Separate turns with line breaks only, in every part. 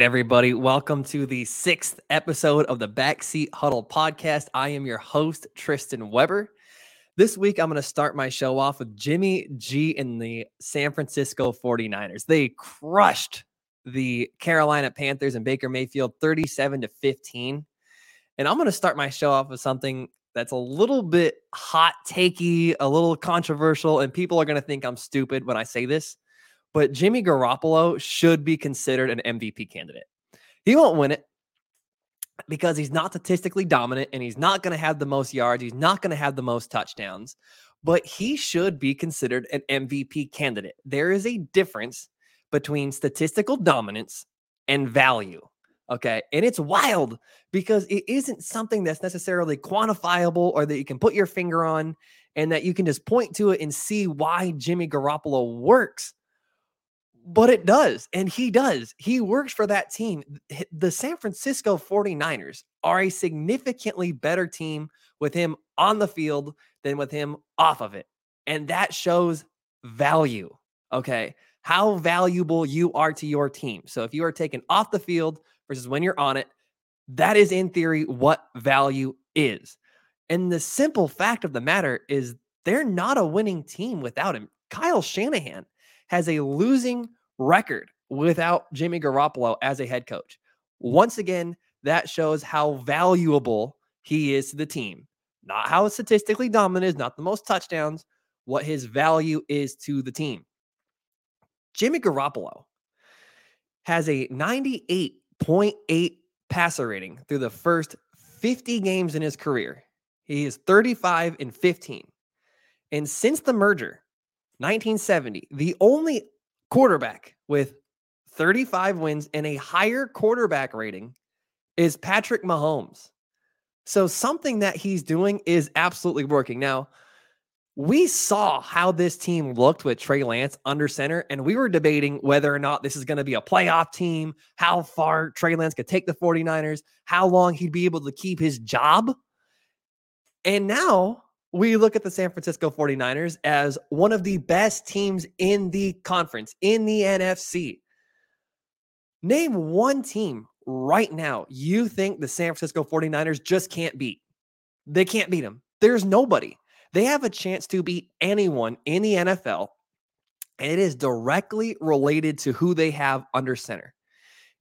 Right, everybody. Welcome to the sixth episode of the Backseat Huddle podcast. I am your host, Tristan Weber. This week, I'm going to start my show off with Jimmy G and the San Francisco 49ers. They crushed the Carolina Panthers and Baker Mayfield 37 to 15. And I'm going to start my show off with something that's a little bit hot takey, a little controversial, and people are going to think I'm stupid when I say this but Jimmy Garoppolo should be considered an MVP candidate. He won't win it because he's not statistically dominant and he's not going to have the most yards. He's not going to have the most touchdowns, but he should be considered an MVP candidate. There is a difference between statistical dominance and value. Okay. And it's wild because it isn't something that's necessarily quantifiable or that you can put your finger on and that you can just point to it and see why Jimmy Garoppolo works but it does. And he does. He works for that team. The San Francisco 49ers are a significantly better team with him on the field than with him off of it. And that shows value. Okay. How valuable you are to your team. So if you are taken off the field versus when you're on it, that is in theory what value is. And the simple fact of the matter is they're not a winning team without him. Kyle Shanahan has a losing record without Jimmy Garoppolo as a head coach. Once again, that shows how valuable he is to the team. Not how statistically dominant is, not the most touchdowns, what his value is to the team. Jimmy Garoppolo has a 98.8 passer rating through the first 50 games in his career. He is 35 and 15. And since the merger, 1970, the only quarterback with 35 wins and a higher quarterback rating is Patrick Mahomes. So something that he's doing is absolutely working. Now, we saw how this team looked with Trey Lance under center, and we were debating whether or not this is going to be a playoff team, how far Trey Lance could take the 49ers, how long he'd be able to keep his job. And now we look at the San Francisco 49ers as one of the best teams in the conference, in the NFC. Name one team right now you think the San Francisco 49ers just can't beat. They can't beat them. There's nobody. They have a chance to beat anyone in the NFL, and it is directly related to who they have under center.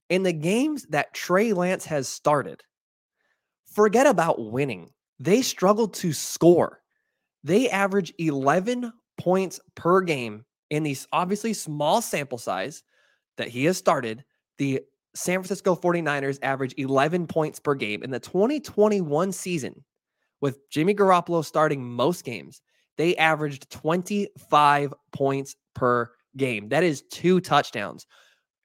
In the games that Trey Lance has started, forget about winning they struggled to score. They average 11 points per game in these obviously small sample size that he has started. The San Francisco 49ers average 11 points per game in the 2021 season with Jimmy Garoppolo starting most games. They averaged 25 points per game. That is two touchdowns.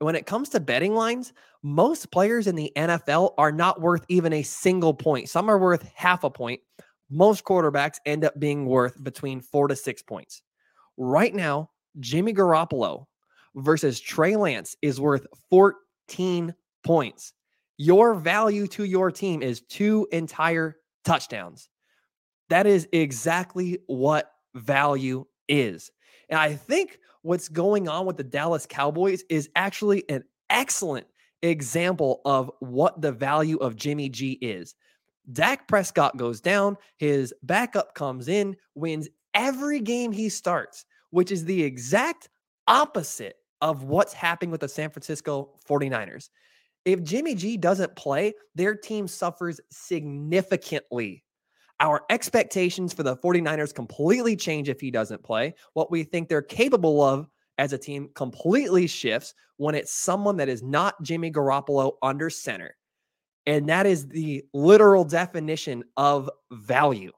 When it comes to betting lines, most players in the NFL are not worth even a single point. Some are worth half a point. Most quarterbacks end up being worth between four to six points. Right now, Jimmy Garoppolo versus Trey Lance is worth 14 points. Your value to your team is two entire touchdowns. That is exactly what value is. And I think what's going on with the Dallas Cowboys is actually an excellent example of what the value of Jimmy G is. Dak Prescott goes down, his backup comes in, wins every game he starts, which is the exact opposite of what's happening with the San Francisco 49ers. If Jimmy G doesn't play, their team suffers significantly. Our expectations for the 49ers completely change if he doesn't play. What we think they're capable of as a team completely shifts when it's someone that is not Jimmy Garoppolo under center. And that is the literal definition of value.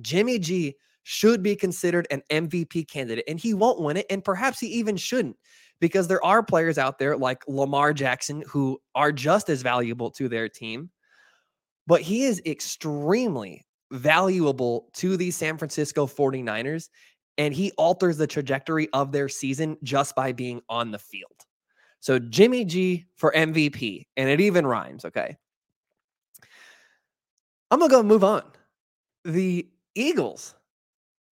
Jimmy G should be considered an MVP candidate, and he won't win it. And perhaps he even shouldn't, because there are players out there like Lamar Jackson who are just as valuable to their team. But he is extremely valuable to the San Francisco 49ers and he alters the trajectory of their season just by being on the field. So Jimmy G for MVP, and it even rhymes. Okay. I'm going to go move on. The Eagles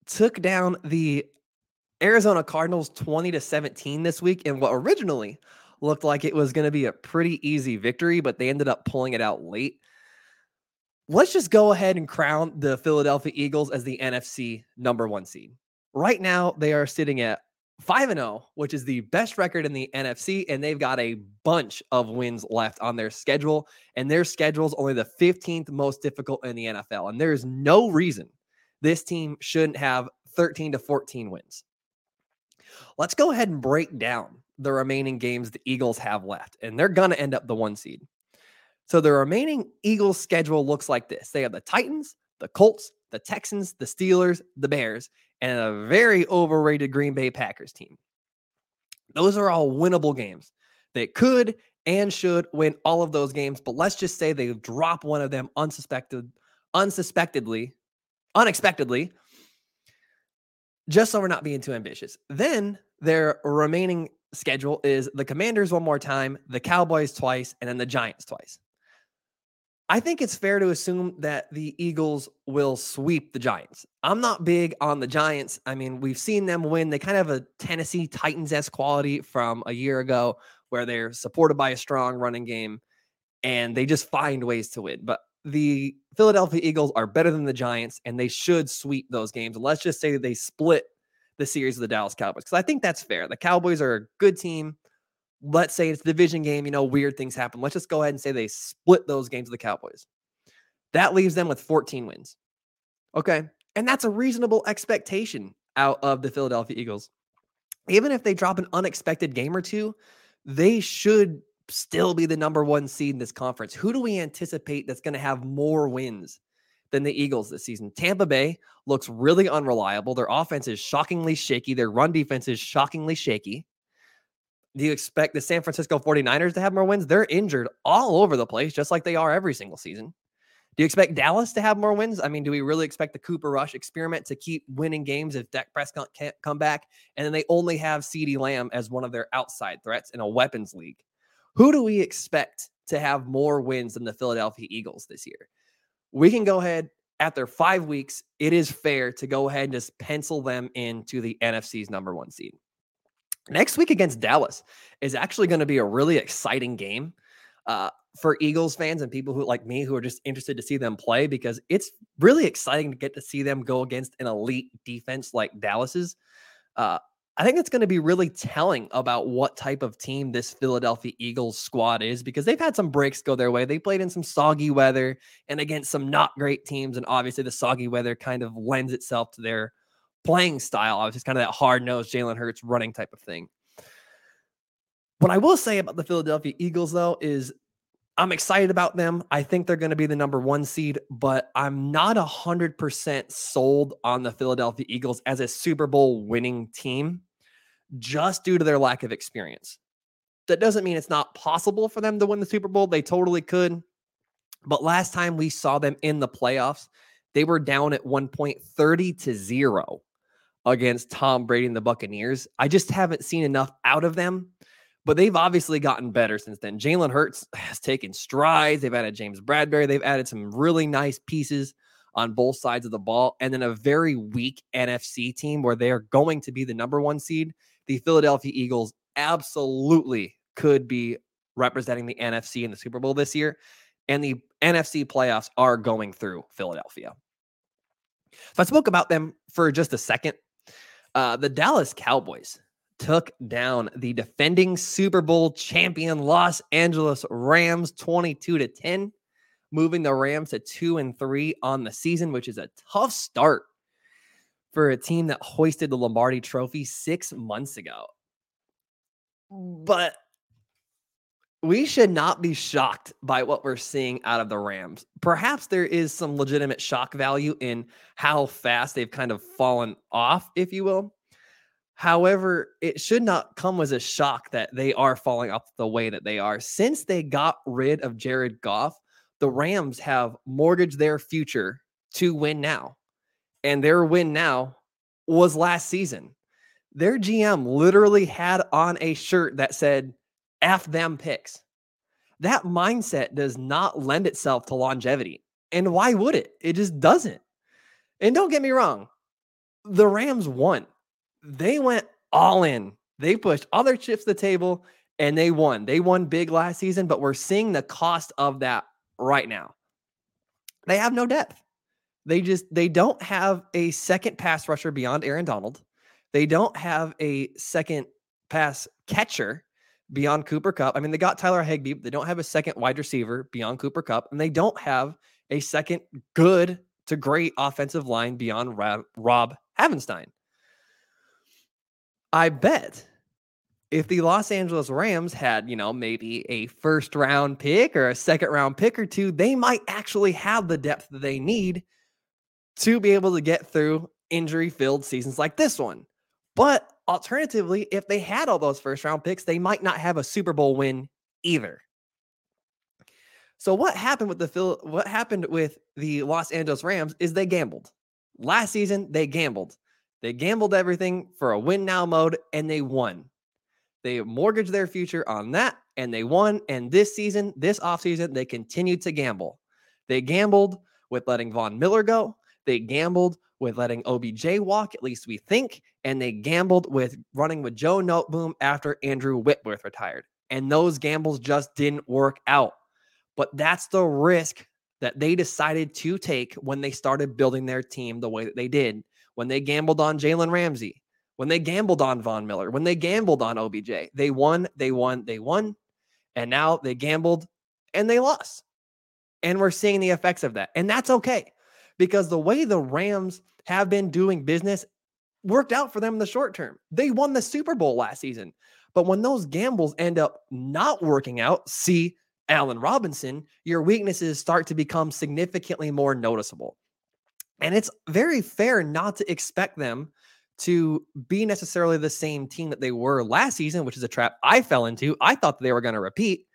took down the Arizona Cardinals 20 to 17 this week in what originally looked like it was going to be a pretty easy victory, but they ended up pulling it out late. Let's just go ahead and crown the Philadelphia Eagles as the NFC number one seed. Right now, they are sitting at 5 and 0, which is the best record in the NFC, and they've got a bunch of wins left on their schedule. And their schedule is only the 15th most difficult in the NFL. And there is no reason this team shouldn't have 13 to 14 wins. Let's go ahead and break down the remaining games the Eagles have left, and they're going to end up the one seed. So the remaining Eagles schedule looks like this they have the Titans, the Colts, the Texans, the Steelers, the Bears, and a very overrated Green Bay Packers team. Those are all winnable games. They could and should win all of those games, but let's just say they drop one of them unsuspected, unsuspectedly, unexpectedly, just so we're not being too ambitious. Then their remaining schedule is the Commanders one more time, the Cowboys twice, and then the Giants twice. I think it's fair to assume that the Eagles will sweep the Giants. I'm not big on the Giants. I mean, we've seen them win. They kind of have a Tennessee Titans esque quality from a year ago where they're supported by a strong running game and they just find ways to win. But the Philadelphia Eagles are better than the Giants and they should sweep those games. let's just say that they split the series of the Dallas Cowboys because I think that's fair. The Cowboys are a good team let's say it's a division game, you know, weird things happen. Let's just go ahead and say they split those games with the Cowboys. That leaves them with 14 wins. Okay. And that's a reasonable expectation out of the Philadelphia Eagles. Even if they drop an unexpected game or two, they should still be the number one seed in this conference. Who do we anticipate that's going to have more wins than the Eagles this season? Tampa Bay looks really unreliable. Their offense is shockingly shaky. Their run defense is shockingly shaky do you expect the San Francisco 49ers to have more wins? They're injured all over the place, just like they are every single season. Do you expect Dallas to have more wins? I mean, do we really expect the Cooper Rush experiment to keep winning games if Dak Prescott can't come back? And then they only have CeeDee Lamb as one of their outside threats in a weapons league. Who do we expect to have more wins than the Philadelphia Eagles this year? We can go ahead after five weeks. It is fair to go ahead and just pencil them into the NFC's number one seed. Next week against Dallas is actually going to be a really exciting game uh, for Eagles fans and people who like me who are just interested to see them play because it's really exciting to get to see them go against an elite defense like Dallas's. Uh, I think it's going to be really telling about what type of team this Philadelphia Eagles squad is because they've had some breaks go their way. They played in some soggy weather and against some not great teams. And obviously, the soggy weather kind of lends itself to their playing style. Obviously, it's kind of that hard nosed Jalen Hurts running type of thing. What I will say about the Philadelphia Eagles, though, is I'm excited about them. I think they're going to be the number one seed, but I'm not 100% sold on the Philadelphia Eagles as a Super Bowl winning team just due to their lack of experience. That doesn't mean it's not possible for them to win the Super Bowl. They totally could. But last time we saw them in the playoffs, they were down at one point 30 to 0 against Tom Brady and the Buccaneers. I just haven't seen enough out of them, but they've obviously gotten better since then. Jalen Hurts has taken strides. They've added James Bradberry. They've added some really nice pieces on both sides of the ball, and then a very weak NFC team where they are going to be the number one seed. The Philadelphia Eagles absolutely could be representing the NFC in the Super Bowl this year, and the NFC playoffs are going through Philadelphia. So I spoke about them for just a second uh, the Dallas Cowboys took down the defending Super Bowl champion Los Angeles Rams 22 to 10, moving the Rams to 2 and 3 on the season, which is a tough start for a team that hoisted the Lombardi trophy 6 months ago. But we should not be shocked by what we're seeing out of the Rams. Perhaps there is some legitimate shock value in how fast they've kind of fallen off, if you will. However, it should not come as a shock that they are falling off the way that they are. Since they got rid of Jared Goff, the Rams have mortgaged their future to win now. And their win now was last season. Their GM literally had on a shirt that said, F them picks. That mindset does not lend itself to longevity. And why would it? It just doesn't. And don't get me wrong, the Rams won. They went all in. They pushed all their chips to the table and they won. They won big last season, but we're seeing the cost of that right now. They have no depth. They just they don't have a second pass rusher beyond Aaron Donald. They don't have a second pass catcher beyond Cooper Kupp. I mean, they got Tyler but they don't have a second wide receiver beyond Cooper Kupp, and they don't have a second good to great offensive line beyond Rob, Rob Havenstein. I bet if the Los Angeles Rams had, you know, maybe a first round pick or a second round pick or two, they might actually have the depth that they need to be able to get through injury filled seasons like this one. But alternatively, if they had all those first round picks, they might not have a Super Bowl win either. So what happened with the Phil what happened with the Los Angeles Rams is they gambled. Last season they gambled. They gambled everything for a win now mode and they won. They mortgaged their future on that and they won and this season, this offseason they continued to gamble. They gambled with letting Von Miller go. They gambled with letting OBJ walk, at least we think, and they gambled with running with Joe Noteboom after Andrew Whitworth retired. And those gambles just didn't work out. But that's the risk that they decided to take when they started building their team the way that they did. When they gambled on Jalen Ramsey, when they gambled on Von Miller, when they gambled on OBJ, they won, they won, they won. And now they gambled and they lost. And we're seeing the effects of that. And that's okay because the way the Rams have been doing business worked out for them in the short term. They won the Super Bowl last season. But when those gambles end up not working out, see Allen Robinson, your weaknesses start to become significantly more noticeable. And it's very fair not to expect them to be necessarily the same team that they were last season, which is a trap I fell into. I thought they were going to repeat.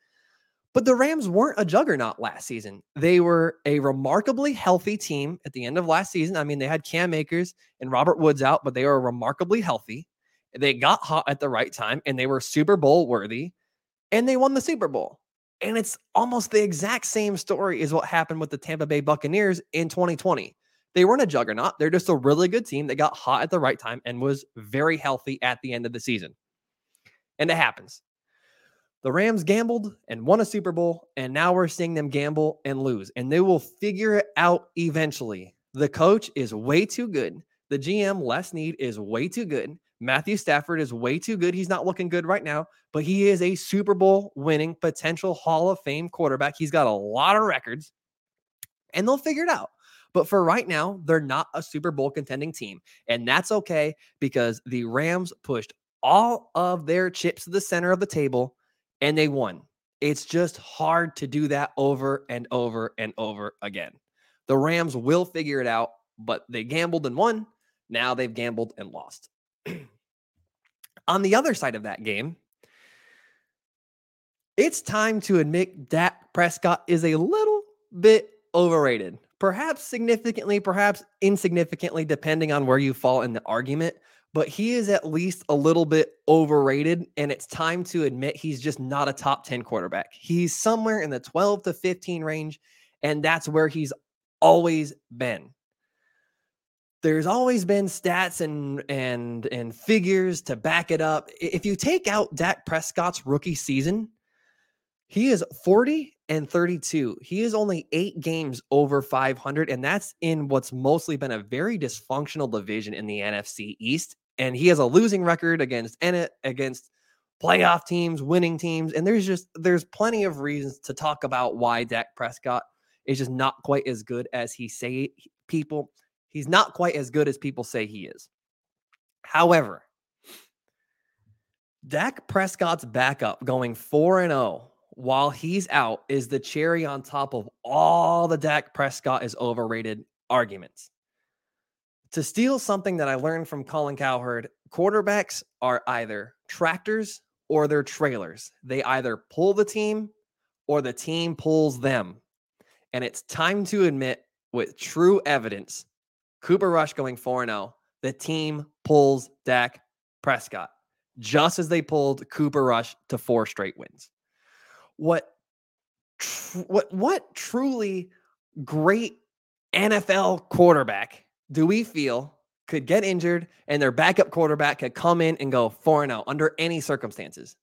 But the Rams weren't a juggernaut last season. They were a remarkably healthy team at the end of last season. I mean, they had Cam Akers and Robert Woods out, but they were remarkably healthy. They got hot at the right time and they were Super Bowl worthy and they won the Super Bowl. And it's almost the exact same story as what happened with the Tampa Bay Buccaneers in 2020. They weren't a juggernaut. They're just a really good team that got hot at the right time and was very healthy at the end of the season. And it happens. The Rams gambled and won a Super Bowl, and now we're seeing them gamble and lose, and they will figure it out eventually. The coach is way too good. The GM, Les Snead, is way too good. Matthew Stafford is way too good. He's not looking good right now, but he is a Super Bowl winning potential Hall of Fame quarterback. He's got a lot of records, and they'll figure it out. But for right now, they're not a Super Bowl contending team. And that's okay because the Rams pushed all of their chips to the center of the table and they won. It's just hard to do that over and over and over again. The Rams will figure it out, but they gambled and won. Now they've gambled and lost. On the other side of that game, it's time to admit Dak Prescott is a little bit overrated. Perhaps significantly, perhaps insignificantly, depending on where you fall in the argument but he is at least a little bit overrated. And it's time to admit he's just not a top 10 quarterback. He's somewhere in the 12 to 15 range. And that's where he's always been. There's always been stats and and and figures to back it up. If you take out Dak Prescott's rookie season, he is 40 and 32. He is only eight games over 500, and that's in what's mostly been a very dysfunctional division in the NFC East and he has a losing record against Ennet against playoff teams, winning teams, and there's just there's plenty of reasons to talk about why Dak Prescott is just not quite as good as he say people. He's not quite as good as people say he is. However, Dak Prescott's backup going 4 and 0 while he's out is the cherry on top of all the Dak Prescott is overrated arguments to steal something that I learned from Colin Cowherd, quarterbacks are either tractors or they're trailers. They either pull the team or the team pulls them. And it's time to admit with true evidence, Cooper Rush going 4 0, the team pulls Dak Prescott, just as they pulled Cooper Rush to four straight wins. What tr- what what truly great NFL quarterback do we feel could get injured and their backup quarterback could come in and go 4 0 under any circumstances?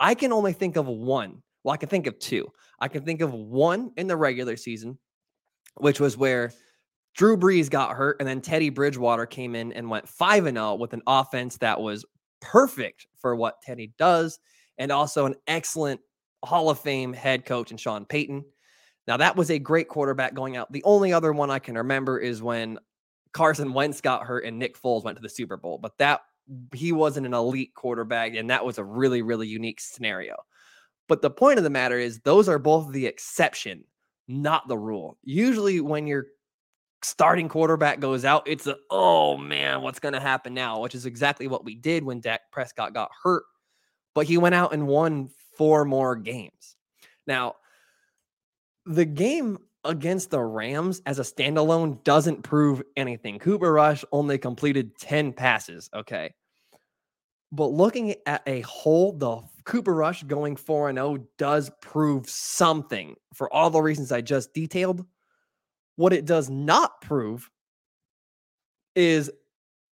I can only think of one. Well, I can think of two. I can think of one in the regular season, which was where Drew Brees got hurt, and then Teddy Bridgewater came in and went 5 and 0 with an offense that was perfect for what Teddy does, and also an excellent Hall of Fame head coach in Sean Payton. Now, that was a great quarterback going out. The only other one I can remember is when Carson Wentz got hurt and Nick Foles went to the Super Bowl, but that he wasn't an elite quarterback, and that was a really, really unique scenario. But the point of the matter is, those are both the exception, not the rule. Usually, when your starting quarterback goes out, it's a oh man, what's going to happen now? Which is exactly what we did when Dak Prescott got hurt, but he went out and won four more games. Now, the game against the Rams as a standalone doesn't prove anything. Cooper Rush only completed 10 passes. Okay. But looking at a whole, the Cooper Rush going 4 0 does prove something for all the reasons I just detailed. What it does not prove is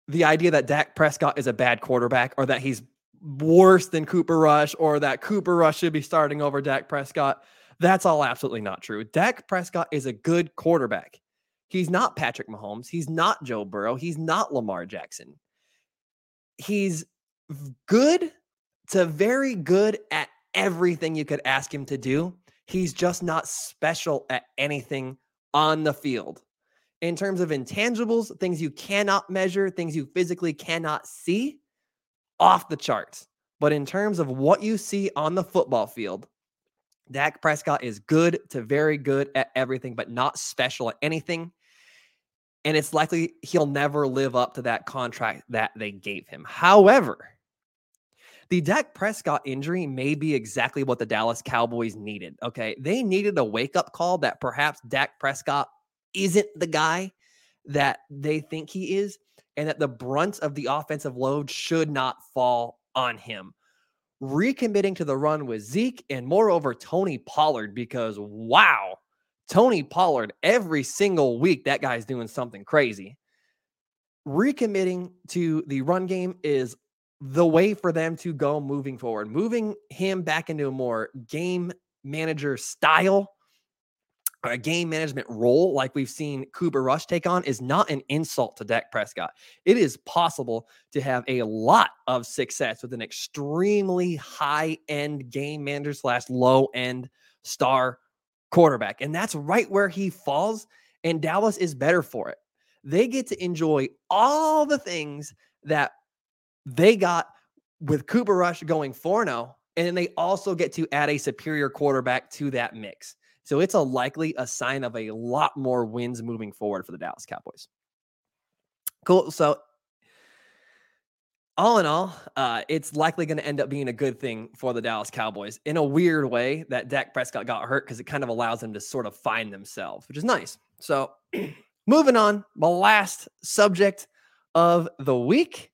the idea that Dak Prescott is a bad quarterback or that he's worse than Cooper Rush or that Cooper Rush should be starting over Dak Prescott. That's all absolutely not true. Dak Prescott is a good quarterback. He's not Patrick Mahomes. He's not Joe Burrow. He's not Lamar Jackson. He's good to very good at everything you could ask him to do. He's just not special at anything on the field. In terms of intangibles, things you cannot measure, things you physically cannot see, off the charts. But in terms of what you see on the football field, Dak Prescott is good to very good at everything, but not special at anything. And it's likely he'll never live up to that contract that they gave him. However, the Dak Prescott injury may be exactly what the Dallas Cowboys needed. Okay. They needed a wake up call that perhaps Dak Prescott isn't the guy that they think he is, and that the brunt of the offensive load should not fall on him recommitting to the run with Zeke and moreover Tony Pollard because wow, Tony Pollard every single week that guy's doing something crazy. Recommitting to the run game is the way for them to go moving forward. Moving him back into a more game manager style a game management role like we've seen Cooper Rush take on is not an insult to Dak Prescott. It is possible to have a lot of success with an extremely high end game manager slash low end star quarterback. And that's right where he falls. And Dallas is better for it. They get to enjoy all the things that they got with Cooper Rush going 4 0. And then they also get to add a superior quarterback to that mix. So it's a likely a sign of a lot more wins moving forward for the Dallas Cowboys. Cool. So all in all, uh, it's likely going to end up being a good thing for the Dallas Cowboys in a weird way that Dak Prescott got hurt because it kind of allows them to sort of find themselves, which is nice. So moving on, the last subject of the week,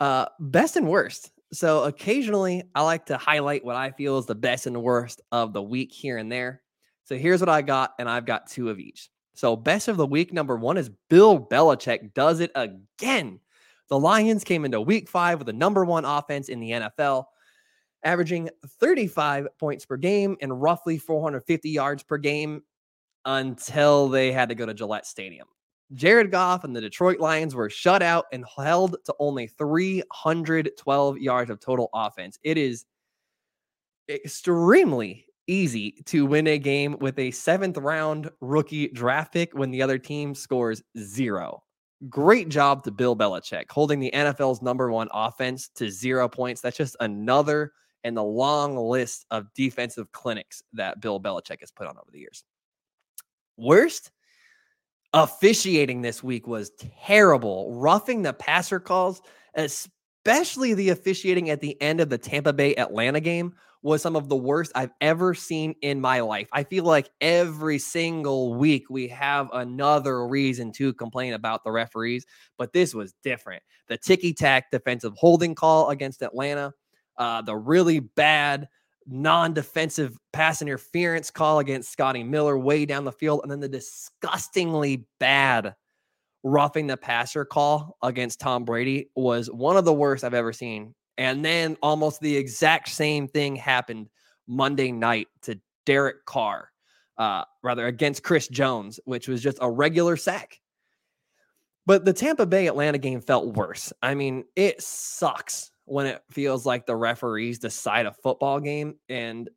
uh, best and worst. So occasionally I like to highlight what I feel is the best and worst of the week here and there. So here's what I got, and I've got two of each. So best of the week number one is Bill Belichick does it again. The Lions came into week five with the number one offense in the NFL, averaging 35 points per game and roughly 450 yards per game until they had to go to Gillette Stadium. Jared Goff and the Detroit Lions were shut out and held to only 312 yards of total offense. It is extremely easy to win a game with a seventh round rookie draft pick when the other team scores zero. Great job to Bill Belichick holding the NFL's number one offense to zero points. That's just another in the long list of defensive clinics that Bill Belichick has put on over the years. Worst officiating this week was terrible, roughing the passer calls, especially the officiating at the end of the Tampa Bay Atlanta game was some of the worst I've ever seen in my life. I feel like every single week we have another reason to complain about the referees, but this was different. The ticky tack defensive holding call against Atlanta, uh, the really bad non defensive pass interference call against Scotty Miller way down the field, and then the disgustingly bad roughing the passer call against Tom Brady was one of the worst I've ever seen And then almost the exact same thing happened Monday night to Derek Carr, uh, rather against Chris Jones, which was just a regular sack. But the Tampa Bay Atlanta game felt worse. I mean, it sucks when it feels like the referees decide a football game. And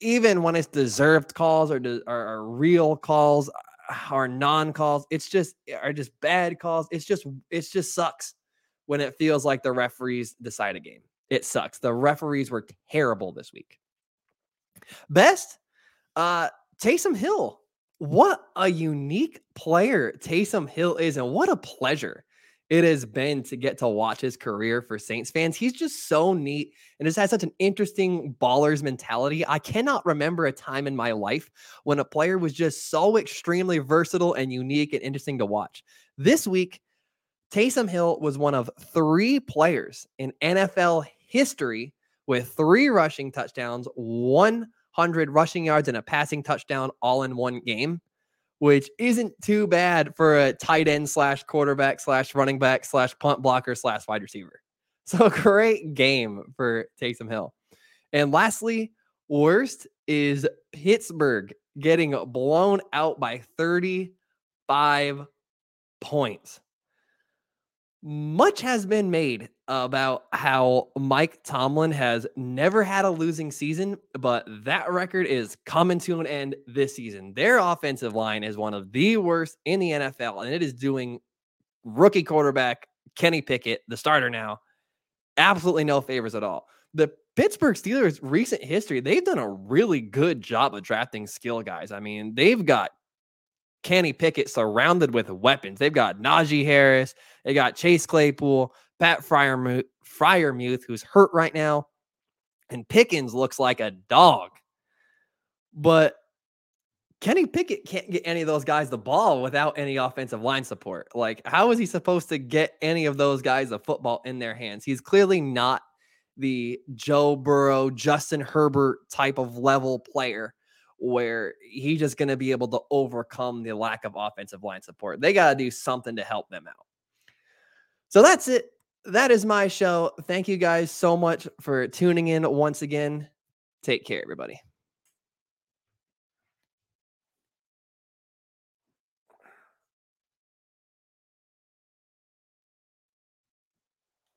even when it's deserved calls or, de- or, or real calls or non calls, it's just are just bad calls. It's just it's just sucks when it feels like the referees decide a game. It sucks. The referees were terrible this week. Best, uh, Taysom Hill. What a unique player Taysom Hill is, and what a pleasure it has been to get to watch his career for Saints fans. He's just so neat and just has such an interesting baller's mentality. I cannot remember a time in my life when a player was just so extremely versatile and unique and interesting to watch. This week, Taysom Hill was one of three players in NFL history with three rushing touchdowns, 100 rushing yards, and a passing touchdown all in one game which isn't too bad for a tight end slash quarterback slash running back slash punt blocker slash wide receiver. So great game for Taysom Hill. And lastly, worst is Pittsburgh getting blown out by 35 points much has been made about how Mike Tomlin has never had a losing season, but that record is coming to an end this season. Their offensive line is one of the worst in the NFL, and it is doing rookie quarterback Kenny Pickett, the starter now, absolutely no favors at all. The Pittsburgh Steelers' recent history, they've done a really good job of drafting skill guys. I mean, they've got Kenny Pickett surrounded with weapons. They've got Najee Harris, they got Chase Claypool, Pat Freiermuth, who's hurt right now, and Pickens looks like a dog. But Kenny Pickett can't get any of those guys the ball without any offensive line support. Like, how is he supposed to get any of those guys the football in their hands? He's clearly not the Joe Burrow, Justin Herbert type of level player where he's just going to be able to overcome the lack of offensive line support. They got to do something to help them out. So that's it. That is my show. Thank you guys so much for tuning in once again. Take care, everybody.